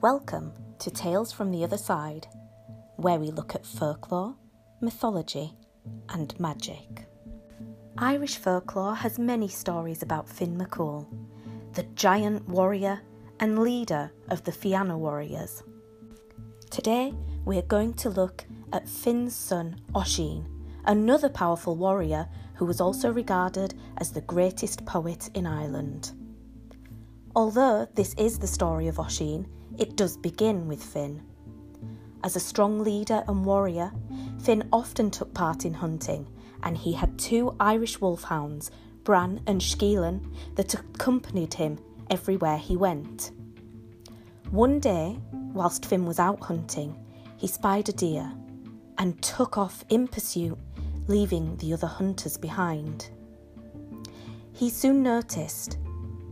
Welcome to Tales from the Other Side, where we look at folklore, mythology, and magic. Irish folklore has many stories about Finn McCool, the giant warrior and leader of the Fianna warriors. Today, we're going to look at Finn's son, Oisin, another powerful warrior who was also regarded as the greatest poet in Ireland. Although this is the story of Oisin, it does begin with Finn. As a strong leader and warrior, Finn often took part in hunting, and he had two Irish wolfhounds, Bran and Skeelan, that accompanied him everywhere he went. One day, whilst Finn was out hunting, he spied a deer and took off in pursuit, leaving the other hunters behind. He soon noticed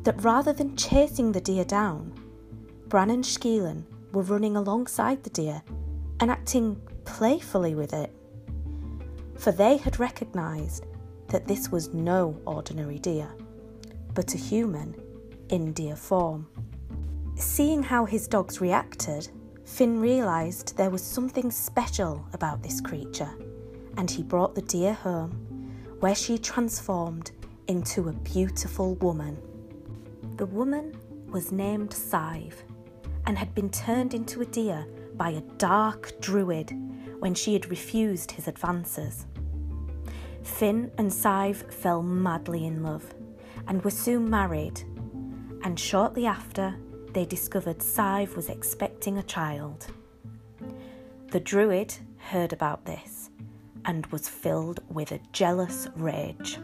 that rather than chasing the deer down, Bran and Skeelan were running alongside the deer and acting playfully with it. For they had recognised that this was no ordinary deer, but a human in deer form. Seeing how his dogs reacted, Finn realised there was something special about this creature, and he brought the deer home, where she transformed into a beautiful woman. The woman was named Sive and had been turned into a deer by a dark druid when she had refused his advances. Finn and Sive fell madly in love and were soon married, and shortly after they discovered Sive was expecting a child. The druid heard about this and was filled with a jealous rage.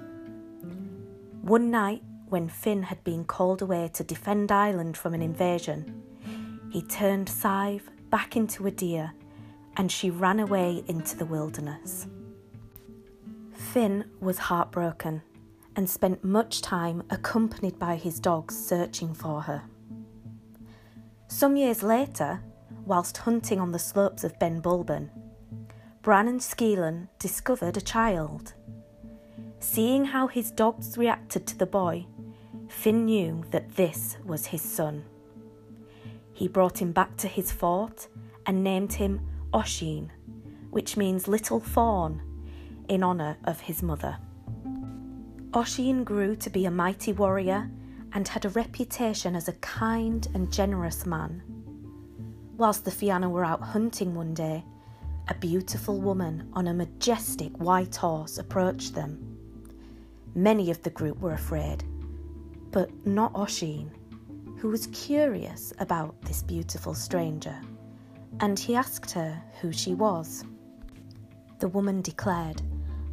One night, when Finn had been called away to defend Ireland from an invasion, he turned Sive back into a deer and she ran away into the wilderness. Finn was heartbroken and spent much time accompanied by his dogs searching for her. Some years later, whilst hunting on the slopes of Ben Bulben, Bran and Skeelan discovered a child. Seeing how his dogs reacted to the boy, Finn knew that this was his son. He brought him back to his fort and named him Oisin, which means little fawn, in honour of his mother. Oisin grew to be a mighty warrior and had a reputation as a kind and generous man. Whilst the Fianna were out hunting one day, a beautiful woman on a majestic white horse approached them. Many of the group were afraid, but not Oisin who was curious about this beautiful stranger, and he asked her who she was. The woman declared,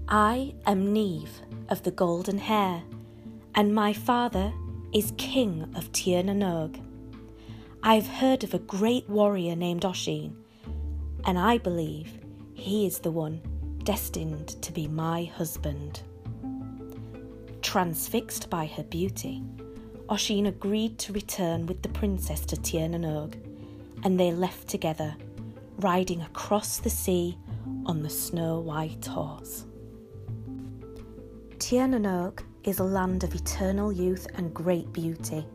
I am Neve of the golden hair, and my father is king of Tir na nog. I have heard of a great warrior named Oisin, and I believe he is the one destined to be my husband. Transfixed by her beauty, Oisin agreed to return with the princess to Tir na nog, and they left together, riding across the sea on the snow white horse. Tir na nog is a land of eternal youth and great beauty.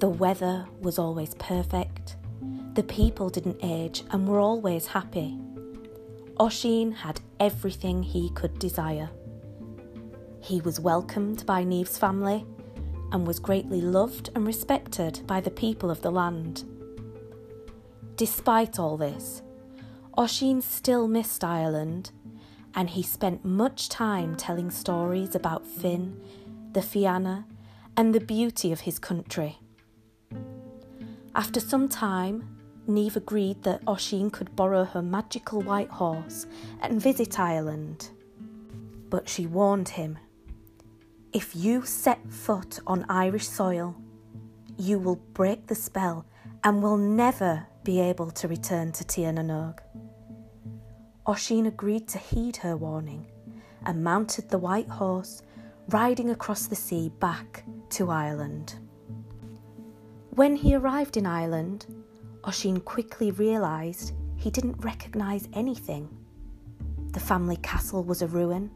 The weather was always perfect, the people didn't age and were always happy. Oisin had everything he could desire. He was welcomed by Neve's family and was greatly loved and respected by the people of the land. Despite all this, Oisin still missed Ireland, and he spent much time telling stories about Finn, the Fianna, and the beauty of his country. After some time, Neve agreed that Oisin could borrow her magical white horse and visit Ireland. But she warned him if you set foot on Irish soil, you will break the spell and will never be able to return to Tir na. Oisin agreed to heed her warning and mounted the white horse, riding across the sea back to Ireland. When he arrived in Ireland, Oisin quickly realised he didn't recognise anything. The family castle was a ruin,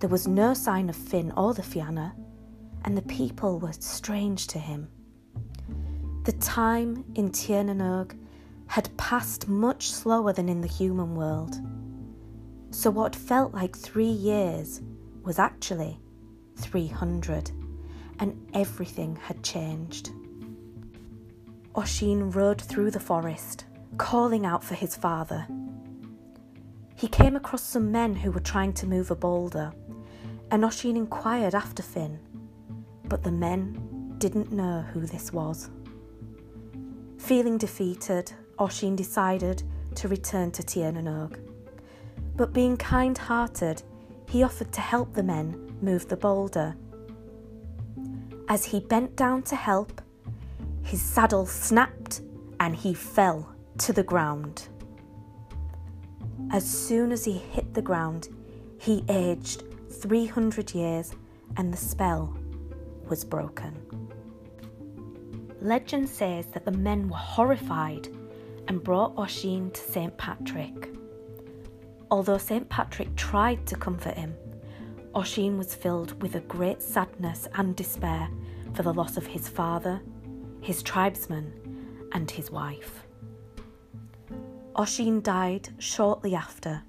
there was no sign of Finn or the Fianna, and the people were strange to him. The time in Tir na nog had passed much slower than in the human world. So, what felt like three years was actually 300, and everything had changed. Oisin rode through the forest, calling out for his father. He came across some men who were trying to move a boulder, and inquired after Finn, but the men didn't know who this was. Feeling defeated, Oisin decided to return to Tir na nog. But being kind hearted, he offered to help the men move the boulder. As he bent down to help, his saddle snapped and he fell to the ground. As soon as he hit the ground, he aged 300 years and the spell was broken. Legend says that the men were horrified and brought Oisin to St. Patrick. Although St. Patrick tried to comfort him, Oisin was filled with a great sadness and despair for the loss of his father, his tribesmen, and his wife. Oisin died shortly after,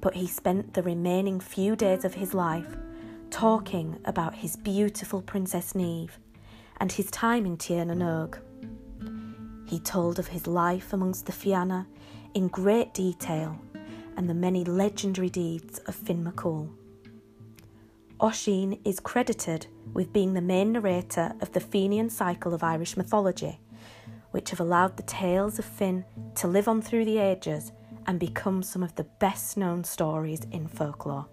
but he spent the remaining few days of his life talking about his beautiful Princess Neve and his time in Tir na nog. He told of his life amongst the Fianna in great detail and the many legendary deeds of Finn McCool. Oisin is credited with being the main narrator of the Fenian cycle of Irish mythology, which have allowed the tales of Finn to live on through the ages and become some of the best known stories in folklore.